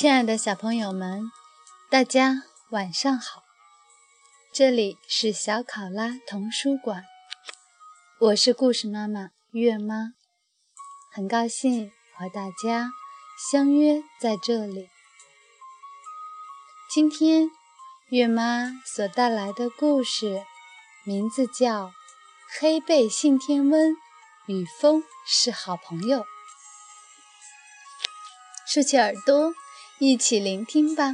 亲爱的小朋友们，大家晚上好！这里是小考拉童书馆，我是故事妈妈月妈，很高兴和大家相约在这里。今天月妈所带来的故事名字叫《黑背信天翁与风是好朋友》，竖起耳朵，一起聆听吧。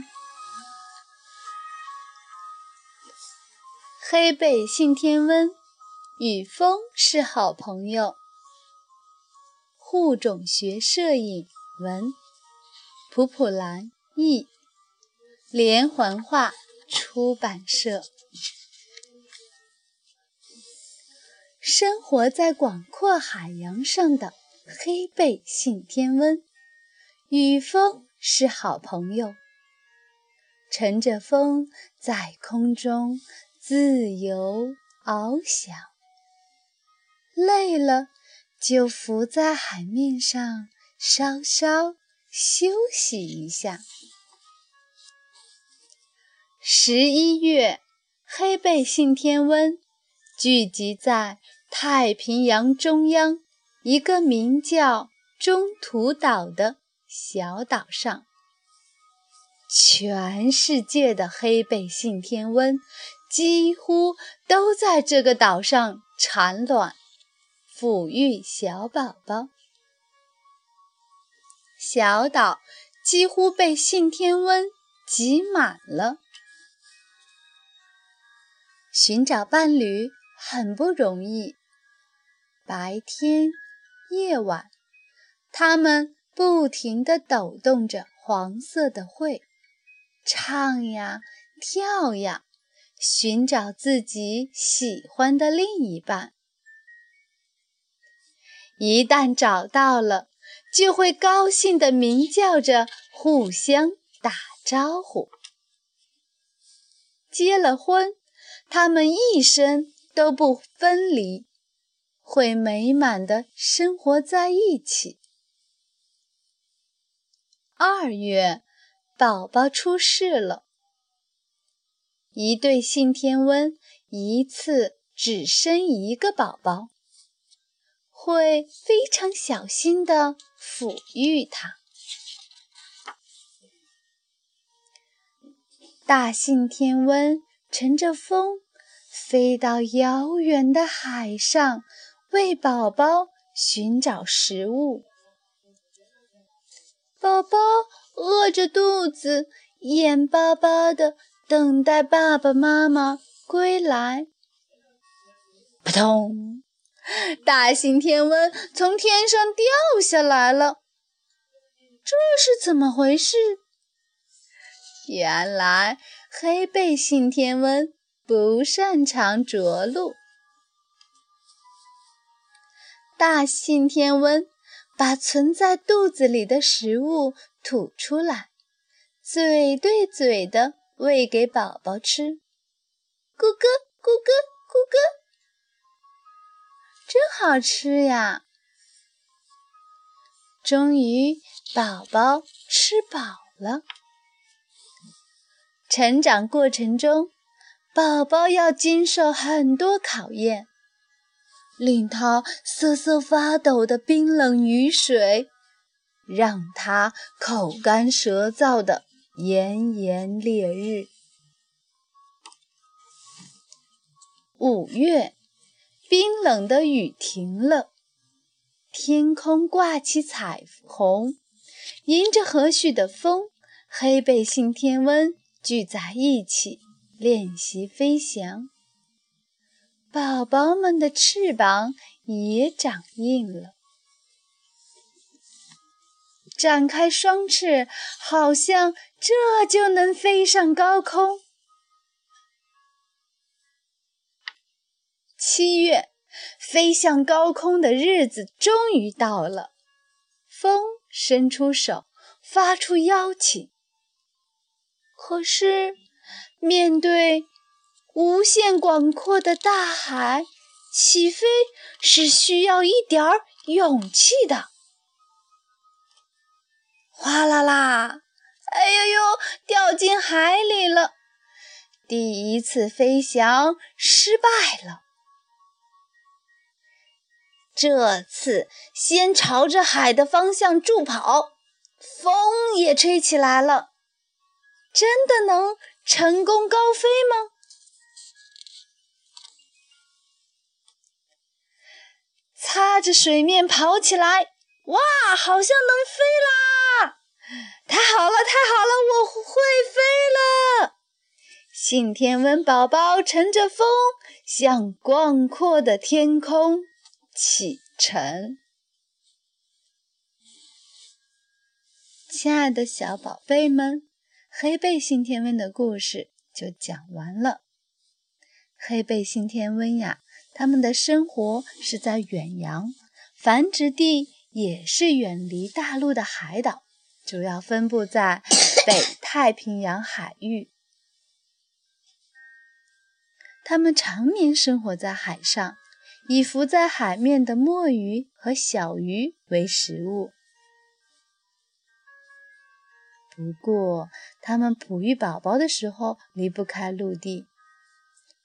黑背信天翁与风是好朋友。护种学摄影文，普普兰译。连环画出版社。生活在广阔海洋上的黑背信天翁，与风是好朋友。乘着风在空中自由翱翔，累了就浮在海面上稍稍休息一下。十一月，黑背信天翁聚集在太平洋中央一个名叫中途岛的小岛上。全世界的黑背信天翁几乎都在这个岛上产卵、抚育小宝宝。小岛几乎被信天翁挤满了。寻找伴侣很不容易。白天、夜晚，它们不停地抖动着黄色的喙，唱呀跳呀，寻找自己喜欢的另一半。一旦找到了，就会高兴地鸣叫着，互相打招呼。结了婚。他们一生都不分离，会美满的生活在一起。二月，宝宝出世了。一对信天翁一次只生一个宝宝，会非常小心的抚育它。大信天翁。乘着风，飞到遥远的海上，为宝宝寻找食物。宝宝饿着肚子，眼巴巴地等待爸爸妈妈归来。扑通！大信天翁从天上掉下来了。这是怎么回事？原来。黑背信天翁不擅长着陆，大信天翁把存在肚子里的食物吐出来，嘴对嘴的喂给宝宝吃。咕咯咕咯咕咯，真好吃呀！终于，宝宝吃饱了。成长过程中，宝宝要经受很多考验，令他瑟瑟发抖的冰冷雨水，让他口干舌燥的炎炎烈日。五月，冰冷的雨停了，天空挂起彩虹，迎着和煦的风，黑背信天翁。聚在一起练习飞翔，宝宝们的翅膀也长硬了，展开双翅，好像这就能飞上高空。七月，飞向高空的日子终于到了，风伸出手，发出邀请。可是，面对无限广阔的大海，起飞是需要一点儿勇气的。哗啦啦，哎呦呦，掉进海里了！第一次飞翔失败了。这次先朝着海的方向助跑，风也吹起来了。真的能成功高飞吗？着水面跑起来，哇，好像能飞啦！太好了，太好了，我会飞了！信天翁宝宝乘着风，向广阔的天空启程。亲爱的小宝贝们，黑背信天翁的故事就讲完了。黑背信天翁呀。他们的生活是在远洋，繁殖地也是远离大陆的海岛，主要分布在北太平洋海域。它们常年生活在海上，以浮在海面的墨鱼和小鱼为食物。不过，它们哺育宝宝的时候离不开陆地。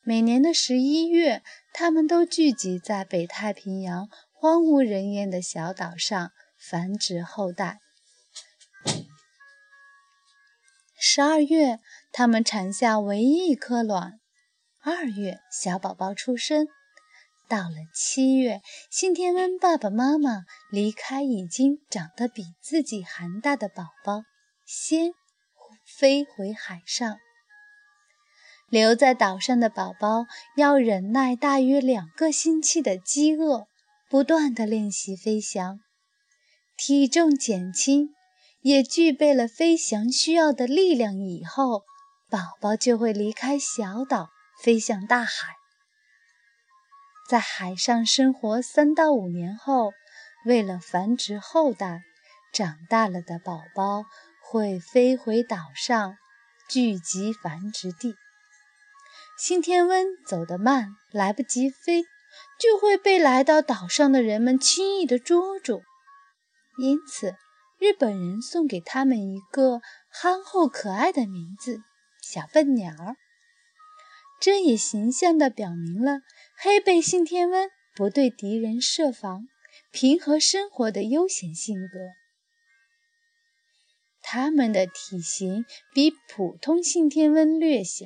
每年的十一月，它们都聚集在北太平洋荒无人烟的小岛上繁殖后代。十二月，它们产下唯一一颗卵；二月，小宝宝出生。到了七月，信天翁爸爸妈妈离开已经长得比自己还大的宝宝，先飞回海上。留在岛上的宝宝要忍耐大约两个星期的饥饿，不断地练习飞翔，体重减轻，也具备了飞翔需要的力量。以后，宝宝就会离开小岛，飞向大海。在海上生活三到五年后，为了繁殖后代，长大了的宝宝会飞回岛上，聚集繁殖地。信天翁走得慢，来不及飞，就会被来到岛上的人们轻易地捉住。因此，日本人送给他们一个憨厚可爱的名字——小笨鸟。这也形象地表明了黑背信天翁不对敌人设防、平和生活的悠闲性格。它们的体型比普通信天翁略小。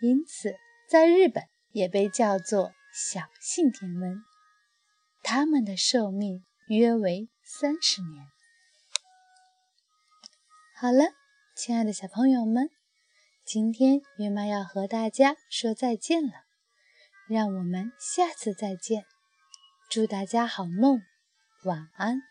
因此，在日本也被叫做小信天翁。它们的寿命约为三十年。好了，亲爱的小朋友们，今天月妈要和大家说再见了，让我们下次再见。祝大家好梦，晚安。